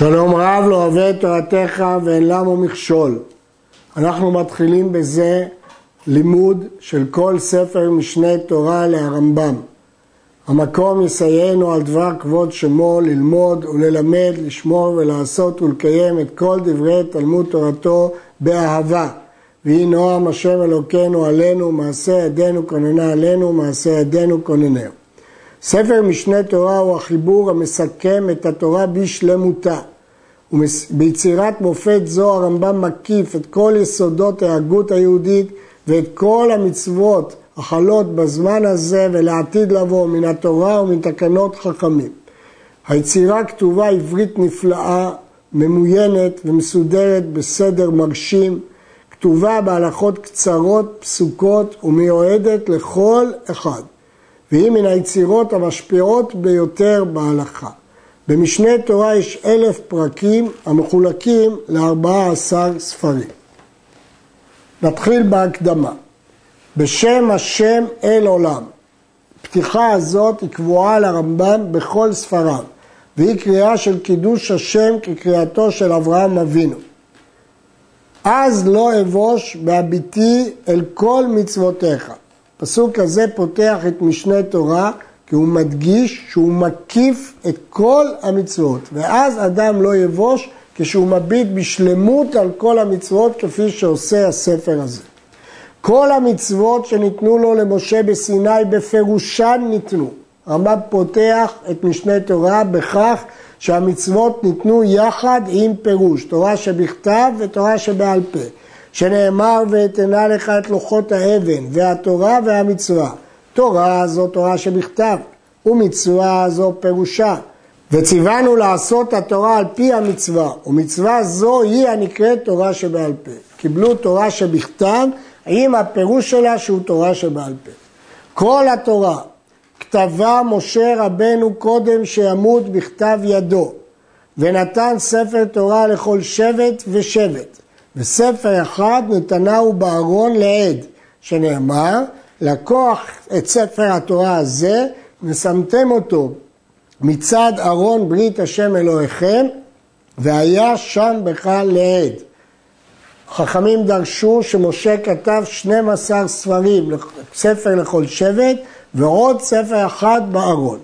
שלום רב לא אוהב את תורתך ואין למו מכשול. אנחנו מתחילים בזה לימוד של כל ספר משנה תורה להרמב"ם. המקום יסייענו על דבר כבוד שמו ללמוד וללמד, לשמור ולעשות ולקיים את כל דברי תלמוד תורתו באהבה. ויהי נועם השם אלוקינו עלינו, מעשה ידינו כוננה עלינו, מעשה ידינו כוננהו. ספר משנה תורה הוא החיבור המסכם את התורה בשלמותה. וביצירת מופת זו הרמב"ם מקיף את כל יסודות ההגות היהודית ואת כל המצוות החלות בזמן הזה ולעתיד לבוא מן התורה ומתקנות חכמים. היצירה כתובה עברית נפלאה, ממוינת ומסודרת בסדר מרשים, כתובה בהלכות קצרות, פסוקות ומיועדת לכל אחד. והיא מן היצירות המשפיעות ביותר בהלכה. במשנה תורה יש אלף פרקים המחולקים לארבעה עשר ספרים. נתחיל בהקדמה. בשם השם אל עולם. הפתיחה הזאת היא קבועה לרמב"ם בכל ספריו, והיא קריאה של קידוש השם כקריאתו של אברהם אבינו. אז לא אבוש בהביטי אל כל מצוותיך. הפסוק הזה פותח את משנה תורה כי הוא מדגיש שהוא מקיף את כל המצוות, ואז אדם לא יבוש כשהוא מביט בשלמות על כל המצוות כפי שעושה הספר הזה. כל המצוות שניתנו לו למשה בסיני בפירושן ניתנו. הרמב"ם פותח את משנה תורה בכך שהמצוות ניתנו יחד עם פירוש, תורה שבכתב ותורה שבעל פה. שנאמר ואתנה לך את לוחות האבן והתורה והמצווה. תורה זו תורה שבכתב ומצווה זו פירושה. וציוונו לעשות התורה על פי המצווה, ומצווה זו היא הנקראת תורה שבעל פה. קיבלו תורה שבכתב עם הפירוש שלה שהוא תורה שבעל פה. כל התורה כתבה משה רבנו קודם שימות בכתב ידו, ונתן ספר תורה לכל שבט ושבט. וספר אחד נתנהו בארון לעד, שנאמר, לקוח את ספר התורה הזה ושמתם אותו מצד ארון ברית השם אלוהיכם, והיה שם בך לעד. חכמים דרשו שמשה כתב 12 ספרים, ספר לכל שבט, ועוד ספר אחד בארון.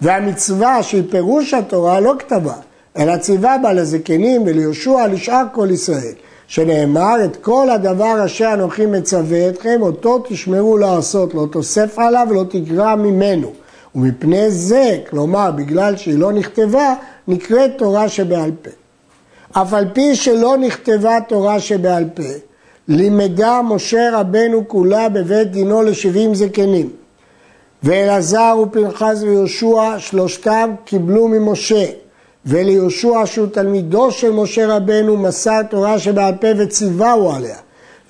והמצווה שהיא פירוש התורה לא כתבה, אלא ציווה בה לזקנים וליהושע לשאר כל ישראל. שנאמר, את כל הדבר אשר אנוכי מצווה אתכם, אותו תשמרו לעשות, לא תוסף עליו ולא תגרע ממנו. ומפני זה, כלומר, בגלל שהיא לא נכתבה, נקראת תורה שבעל פה. אף על פי שלא נכתבה תורה שבעל פה, לימדה משה רבנו כולה בבית דינו לשבעים זקנים. ואלעזר ופנחס ויהושע, שלושתם קיבלו ממשה. וליהושע שהוא תלמידו של משה רבנו מסר תורה שבעל פה וציווהו עליה.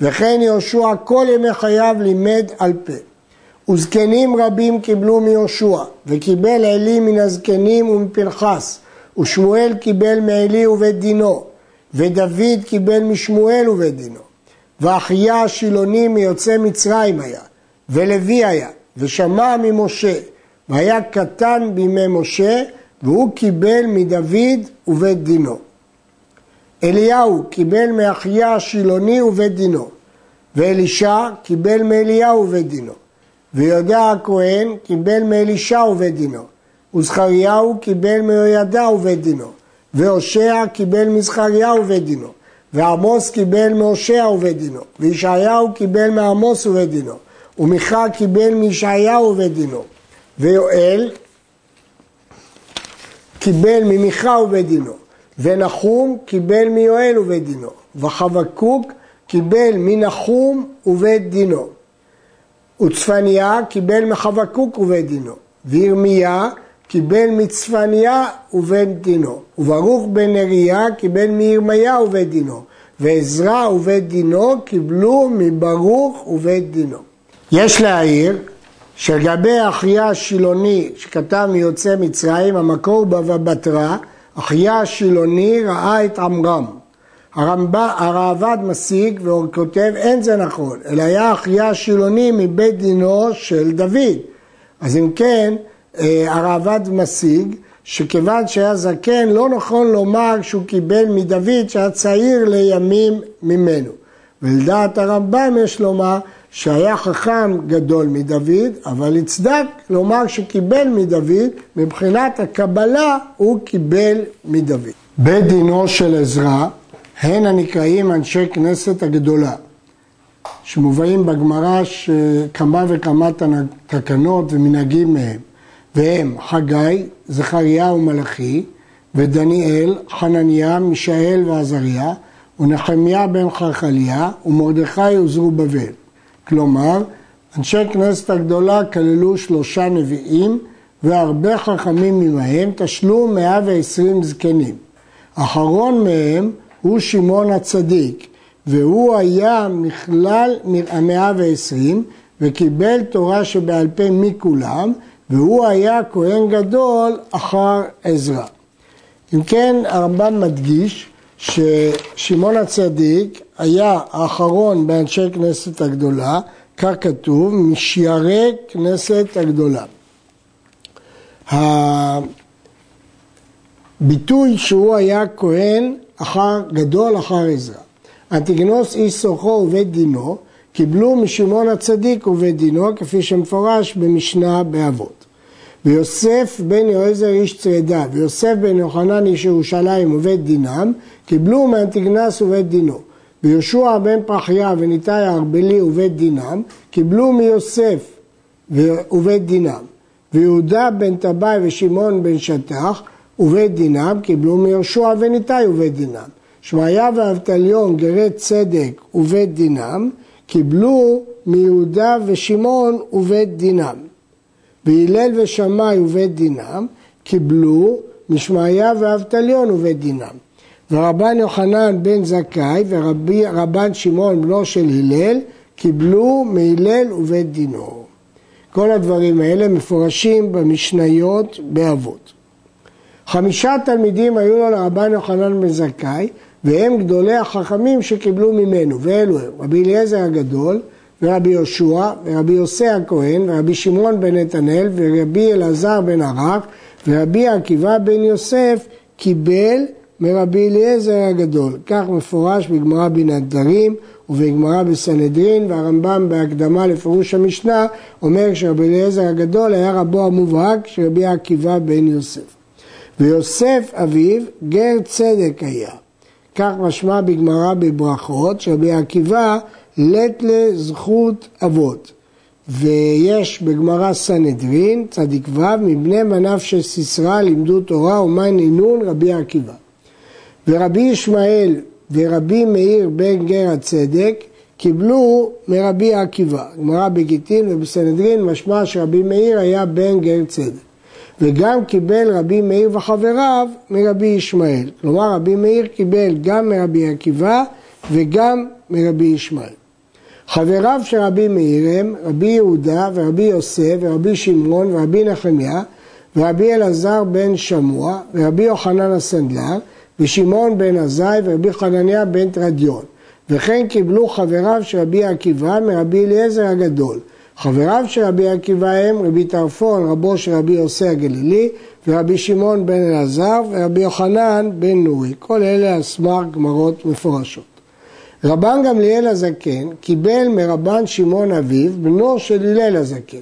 וכן יהושע כל ימי חייו לימד על פה. וזקנים רבים קיבלו מיהושע וקיבל עלי מן הזקנים ומפנחס. ושמואל קיבל מעלי ובית דינו ודוד קיבל משמואל ובית דינו. ואחיה השילוני מיוצא מצרים היה ולוי היה ושמע ממשה והיה קטן בימי משה והוא קיבל מדוד ובית דינו. אליהו קיבל מאחיה השילוני ובית דינו, ואלישע קיבל מאליהו ובית דינו, ויהודה הכהן קיבל מאלישע ובית דינו, וזכריהו קיבל מיהוידע ובית דינו, והושע קיבל מזכריהו ובית דינו, ועמוס קיבל מהושע ובית דינו, וישעיהו קיבל מעמוס ובית דינו, ומיכה קיבל מישעיהו ובית דינו, ויואל קיבל ממיכה ובית דינו, ונחום קיבל מיואל ובית דינו, וחבקוק קיבל מנחום ובית דינו, וצפניה קיבל מחבקוק ובית דינו, וירמיה קיבל מצפניה ובית דינו, וברוך בן נריה קיבל מירמיה ובית דינו, ועזרא ובית דינו קיבלו מברוך ובית דינו. יש להעיר שלגבי אחיה השילוני שכתב מיוצא מצרים, המקור בבא בתרא, אחיה השילוני ראה את עמרם. הראב"ד משיג וכותב אין זה נכון, אלא היה אחיה השילוני מבית דינו של דוד. אז אם כן, אה, הראב"ד משיג שכיוון שהיה זקן לא נכון לומר שהוא קיבל מדוד שהיה צעיר לימים ממנו. ולדעת הרמב"ם יש לומר שהיה חכם גדול מדוד, אבל יצדק לומר שקיבל מדוד, מבחינת הקבלה הוא קיבל מדוד. בית דינו של עזרא, הן הנקראים אנשי כנסת הגדולה, שמובאים בגמרא כמה וכמה תקנות ומנהגים מהם, והם חגי, זכריה ומלאכי, ודניאל, חנניה, מישאל ועזריה, ונחמיה בן חרחליה, ומרדכי וזרובבל. כלומר, אנשי כנסת הגדולה כללו שלושה נביאים והרבה חכמים ממהם תשלו 120 זקנים. אחרון מהם הוא שמעון הצדיק, והוא היה מכלל המאה ועשרים וקיבל תורה שבעל פה מכולם, והוא היה כהן גדול אחר עזרא. אם כן, הרמב"ם מדגיש ששמעון הצדיק היה האחרון באנשי כנסת הגדולה, כך כתוב, משיירי כנסת הגדולה. הביטוי שהוא היה כהן אחר, גדול אחר עזרא. אנטיגנוס איש סוחו ובית דינו קיבלו משמעון הצדיק ובית דינו כפי שמפורש במשנה באבות. ויוסף בן יועזר איש צרדה ויוסף בן יוחנן איש ירושלים ובית דינם קיבלו מאנטיגנס ובית דינו. ויהושע בן פחיה וניתאי הארבלי ובית דינם קיבלו מיוסף ובית דינם. ויהודה בן טבעי ושמעון בן שטח ובית דינם קיבלו מיהושע וניתאי ובית דינם. שמעיה ואבטליון גרי צדק ובית דינם קיבלו מיהודה ושמעון ובית דינם. והלל ושמאי ובית דינם קיבלו משמעיה ואבטליון ובית דינם. ורבן יוחנן בן זכאי ורבן שמעון בנו של הלל קיבלו מהלל ובית דינו. כל הדברים האלה מפורשים במשניות באבות. חמישה תלמידים היו לו לרבן יוחנן בן זכאי והם גדולי החכמים שקיבלו ממנו ואלו הם רבי אליעזר הגדול ורבי יהושע ורבי יוסי הכהן ורבי שמעון בן נתנאל ורבי אלעזר בן ערק ורבי עקיבא בן יוסף קיבל מרבי אליעזר הגדול. כך מפורש בגמרא בנדרים ובגמרא בסנהדרין, והרמב"ם בהקדמה לפירוש המשנה אומר שרבי אליעזר הגדול היה רבו המובהק של רבי עקיבא בן יוסף. ויוסף אביו גר צדק היה. כך משמע בגמרא בברכות שרבי עקיבא לט לזכות אבות. ויש בגמרא סנהדרין, צדיק ו', מבני מניו של סיסרא לימדו תורה ומן עינון רבי עקיבא. ורבי ישמעאל ורבי מאיר בן גר הצדק קיבלו מרבי עקיבא. גמרא בגיטין ובסנהדרין משמע שרבי מאיר היה בן גר צדק. וגם קיבל רבי מאיר וחבריו מרבי ישמעאל. כלומר רבי מאיר קיבל גם מרבי עקיבא וגם מרבי ישמעאל. חבריו של רבי מאיר הם רבי יהודה ורבי יוסף ורבי שמעון ורבי נחמיה ורבי אלעזר בן שמוע ורבי יוחנן הסנדלר ושמעון בן עזאי ורבי חנניה בן תרדיון. וכן קיבלו חבריו של רבי עקיבא מרבי אליעזר הגדול. חבריו של רבי עקיבא הם רבי טרפון, רבו של רבי יוסי הגלילי, ורבי שמעון בן אלעזר, ורבי יוחנן בן נורי. כל אלה על סמך גמרות מפורשות. רבן גמליאל הזקן קיבל מרבן שמעון אביו, בנו של הלל הזקן.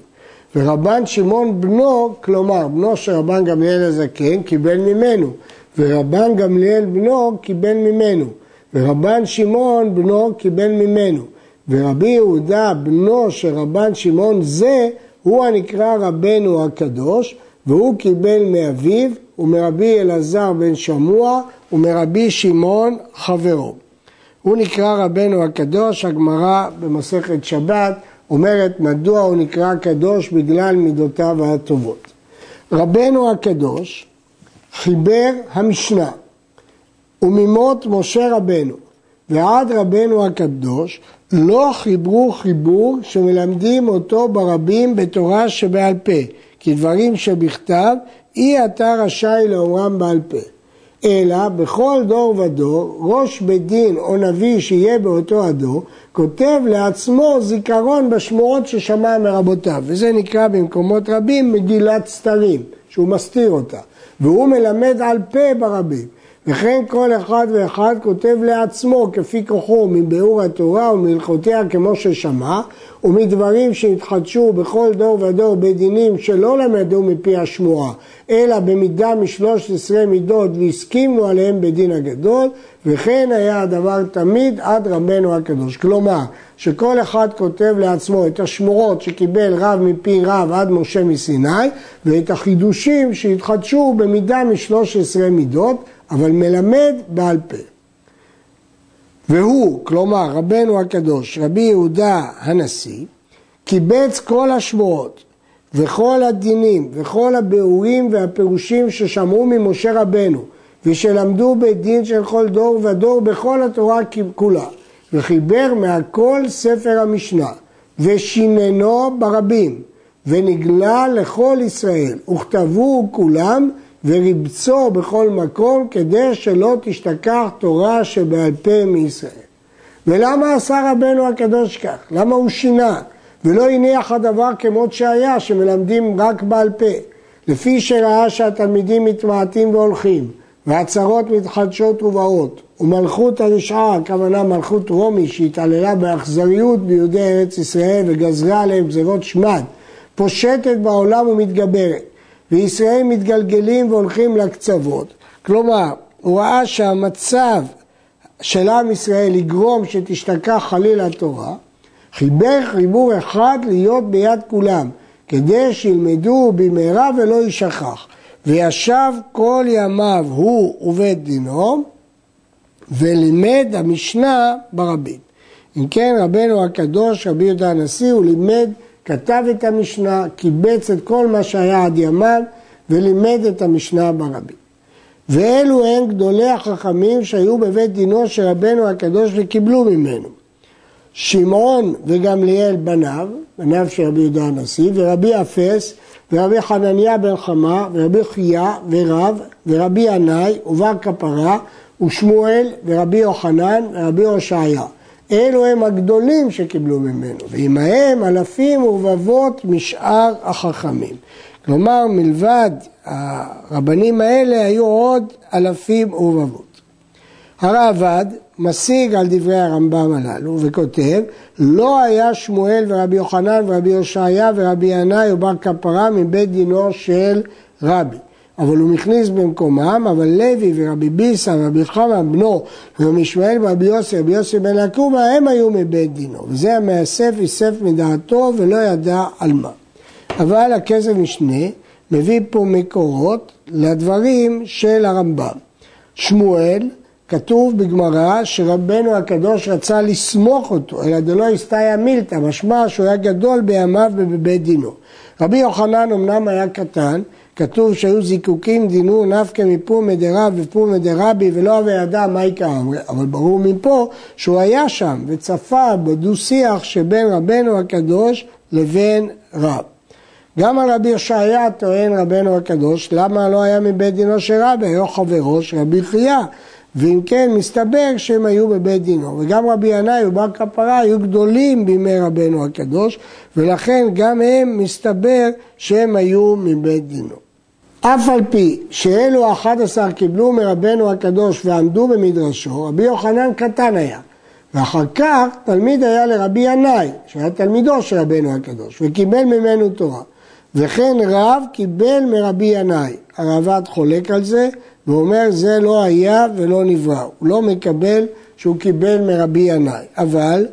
ורבן שמעון בנו, כלומר בנו של רבן גמליאל הזקן, קיבל ממנו. ורבן גמליאל בנו קיבל ממנו, ורבן שמעון בנו קיבל ממנו, ורבי יהודה בנו של רבן שמעון זה הוא הנקרא רבנו הקדוש, והוא קיבל מאביו ומרבי אלעזר בן שמוע ומרבי שמעון חברו. הוא נקרא רבנו הקדוש, הגמרא במסכת שבת אומרת מדוע הוא נקרא קדוש בגלל מידותיו הטובות. רבנו הקדוש חיבר המשנה, וממות משה רבנו ועד רבנו הקדוש לא חיברו חיבור שמלמדים אותו ברבים בתורה שבעל פה, כי דברים שבכתב אי אתה רשאי לאומרם בעל פה. אלא בכל דור ודור ראש בית דין או נביא שיהיה באותו הדור כותב לעצמו זיכרון בשמועות ששמע מרבותיו וזה נקרא במקומות רבים מגילת סתרים שהוא מסתיר אותה, והוא מלמד על פה ברבים. וכן כל אחד ואחד כותב לעצמו כפי כוחו מביאור התורה ומהלכותיה כמו ששמע ומדברים שהתחדשו בכל דור ודור בדינים שלא למדו מפי השמועה אלא במידה משלוש עשרה מידות והסכימו עליהם בדין הגדול וכן היה הדבר תמיד עד רבנו הקדוש. כלומר, שכל אחד כותב לעצמו את השמורות שקיבל רב מפי רב עד משה מסיני ואת החידושים שהתחדשו במידה משלוש עשרה מידות אבל מלמד בעל פה. והוא, כלומר רבנו הקדוש, רבי יהודה הנשיא, קיבץ כל השמועות וכל הדינים וכל הביאורים והפירושים ששמעו ממשה רבנו ושלמדו בית דין של כל דור ודור בכל התורה כולה וחיבר מהכל ספר המשנה ושיננו ברבים ונגלה לכל ישראל וכתבו כולם וריבצו בכל מקום כדי שלא תשתכח תורה שבעל פה מישראל. ולמה עשה רבנו הקדוש כך? למה הוא שינה? ולא הניח הדבר כמות שהיה, שמלמדים רק בעל פה. לפי שראה שהתלמידים מתמעטים והולכים, והצהרות מתחדשות ובאות, ומלכות הרשעה, הכוונה מלכות רומי שהתעללה באכזריות ביהודי ארץ ישראל וגזרה עליהם גזירות שמד, פושטת בעולם ומתגברת. וישראל מתגלגלים והולכים לקצוות. כלומר, הוא ראה שהמצב של עם ישראל יגרום שתשתכח חלילה תורה, חיבר חיבור אחד להיות ביד כולם, כדי שילמדו במהרה ולא יישכח. וישב כל ימיו הוא ובית דינו, ולימד המשנה ברבים. אם כן, רבנו הקדוש, רבי יהודה הנשיא, הוא לימד כתב את המשנה, קיבץ את כל מה שהיה עד ימיו ולימד את המשנה ברבים. ואלו הם גדולי החכמים שהיו בבית דינו של רבנו הקדוש וקיבלו ממנו. שמעון וגמליאל בניו, בניו של רבי יהודה הנשיא, ורבי אפס, ורבי חנניה בן חמה, ורבי חייא, ורב, ורבי ינאי, ובר כפרה, ושמואל, ורבי יוחנן, ורבי הושעיה. אלו הם הגדולים שקיבלו ממנו, ועמהם אלפים ורבבות משאר החכמים. כלומר, מלבד הרבנים האלה היו עוד אלפים ורבבות. הרעב"ד משיג על דברי הרמב"ם הללו וכותב לא היה שמואל ורבי יוחנן ורבי הושעיה ורבי ינאי ובר כפרה מבית דינו של רבי אבל הוא מכניס במקומם, אבל לוי ורבי ביסה ורבי חמא בנו ורבי ישמעאל ורבי יוסי ורבי יוסי בן עקומה הם היו מבית דינו וזה המאסף איסף מדעתו ולא ידע על מה. אבל הכסף משנה מביא פה מקורות לדברים של הרמב"ם. שמואל, כתוב בגמרא שרבנו הקדוש רצה לסמוך אותו, אלא דלא הסתייע מילתא, משמע שהוא היה גדול בימיו ובבית דינו. רבי יוחנן אמנם היה קטן, כתוב שהיו זיקוקים דינו נפקא מפומי דרב ופומי דרבי ולא הווה ידע מה יקרה, אבל ברור מפה שהוא היה שם וצפה בדו שיח שבין רבנו הקדוש לבין רב. גם על רבי ישעיה טוען רבנו הקדוש, למה לא היה מבית דינו של רבי, היה חברו של רבי חייא, ואם כן מסתבר שהם היו בבית דינו. וגם רבי ינאי ובר כפרה היו גדולים בימי רבנו הקדוש, ולכן גם הם מסתבר שהם היו מבית דינו. אף על פי שאלו האחד עשר קיבלו מרבנו הקדוש ועמדו במדרשו, רבי יוחנן קטן היה. ואחר כך תלמיד היה לרבי ינאי, שהיה תלמידו של רבנו הקדוש, וקיבל ממנו תורה. וכן רב קיבל מרבי ינאי. הרעב"ד חולק על זה ואומר זה לא היה ולא נברא. הוא לא מקבל שהוא קיבל מרבי ינאי. אבל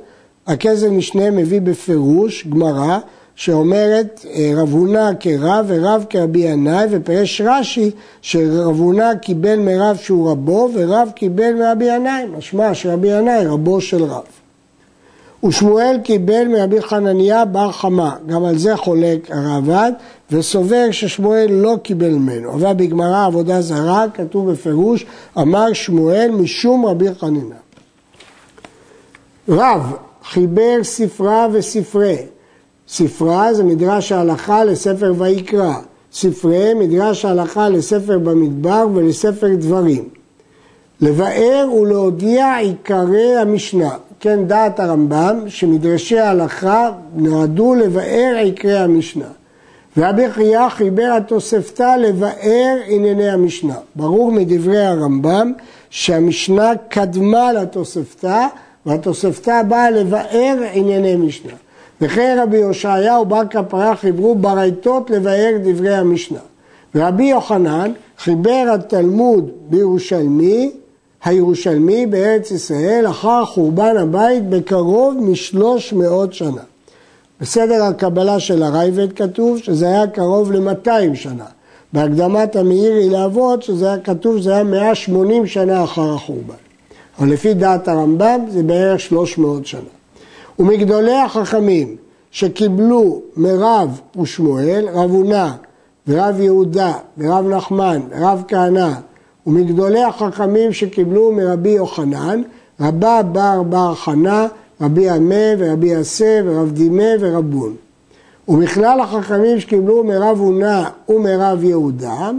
הכסף משנה מביא בפירוש גמרא שאומרת אה, רב הונא כרב ורב כרבי ינאי ופרש רש"י שרב הונא קיבל מרב שהוא רבו ורב קיבל מרבי ינאי. משמע שרבי ינאי רבו של רב. ושמואל קיבל מרבי חנניה בר חמה, גם על זה חולק הרעב"ד, וסובר ששמואל לא קיבל ממנו. אבל בגמרא עבודה זרה כתוב בפירוש, אמר שמואל משום רבי חנינא. רב חיבר ספרה וספרי. ספרה זה מדרש ההלכה לספר ויקרא. ספרי מדרש ההלכה לספר במדבר ולספר דברים. לבאר ולהודיע עיקרי המשנה. כן דעת הרמב"ם שמדרשי ההלכה נועדו לבאר עיקרי המשנה. רבי חייא חיבר התוספתא לבאר ענייני המשנה. ברור מדברי הרמב"ם שהמשנה קדמה לתוספתא והתוספתא באה לבאר ענייני משנה. וכן רבי יושעיה ובר כפרה חיברו ברייתות לבאר דברי המשנה. ורבי יוחנן חיבר התלמוד בירושלמי, הירושלמי בארץ ישראל אחר חורבן הבית בקרוב משלוש מאות שנה. בסדר הקבלה של הרייבד כתוב שזה היה קרוב ל-200 שנה. בהקדמת המאירי לאבות שזה היה כתוב שזה היה 180 שנה אחר החורבן. אבל לפי דעת הרמב"ם זה בערך 300 שנה. ומגדולי החכמים שקיבלו מרב ושמואל, רב הונא ורב יהודה ורב נחמן ורב כהנא ומגדולי החכמים שקיבלו מרבי יוחנן, רבה בר בר חנה, רבי עמה ורבי יסה ורב דימה ורבון. ומכלל החכמים שקיבלו מרב הונא ומרב יהודה,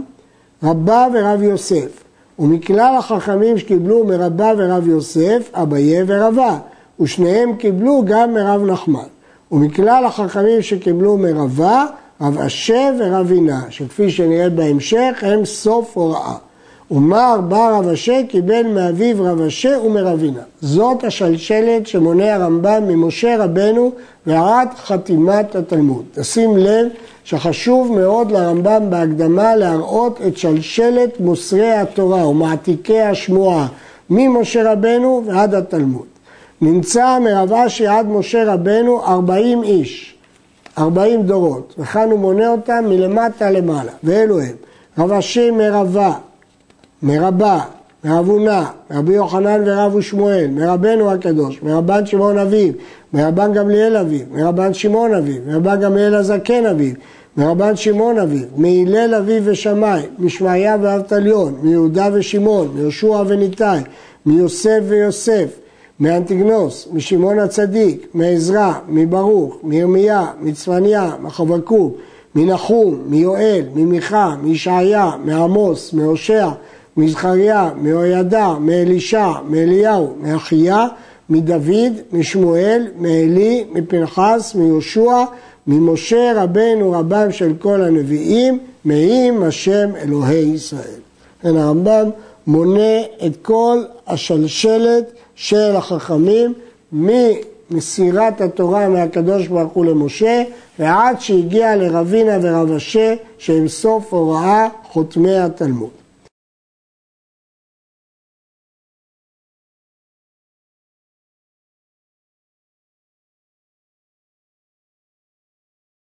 רבה ורב יוסף. ומכלל החכמים שקיבלו מרבה ורב יוסף, אביה ורבה, ושניהם קיבלו גם מרב נחמן. ומכלל החכמים שקיבלו מרבה, רב אשר ורב הינה, שכפי שנראה בהמשך, הם סוף הוראה. ומר בא רב אשר קיבל מאביו רב אשר ומרבינה. זאת השלשלת שמונה הרמב"ם ממשה רבנו ועד חתימת התלמוד. תשים לב שחשוב מאוד לרמב"ם בהקדמה להראות את שלשלת מוסרי התורה ומעתיקי השמועה ממשה רבנו ועד התלמוד. נמצא מרב אשי עד משה רבנו ארבעים איש, ארבעים דורות, וכאן הוא מונה אותם מלמטה למעלה, ואלו הם רב אשי מרבה, מרבה, מרב הונא, רבי יוחנן ורב ושמואל, מרבנו הקדוש, מרבן שמעון אביו, מרבן גמליאל אביו, מרבן שמעון אביו, מרבן גמליאל הזקן אביו, מרבן שמעון אביו, מהלל אביו ושמאי, משמעיה ואבטליון, מיהודה ושמעון, מיהושע וניתאי, מיוסף ויוסף, מאנטיגנוס, משמעון הצדיק, מעזרא, מברוך, מירמיה, מצפניה, מחבקוק, מנחום, מיואל, ממיכה, מישעיה, מעמוס, מהושע, מזכריה, מהוידע, מאלישע, מאליהו, מאחיה, מדוד, משמואל, מעלי, מפנחס, מיהושע, ממשה רבנו רבם של כל הנביאים, מאים השם אלוהי ישראל. כן, הרמב"ם מונה את כל השלשלת של החכמים ממסירת התורה מהקדוש ברוך הוא למשה ועד שהגיע לרבינה ורב אשה שהם סוף הוראה חותמי התלמוד.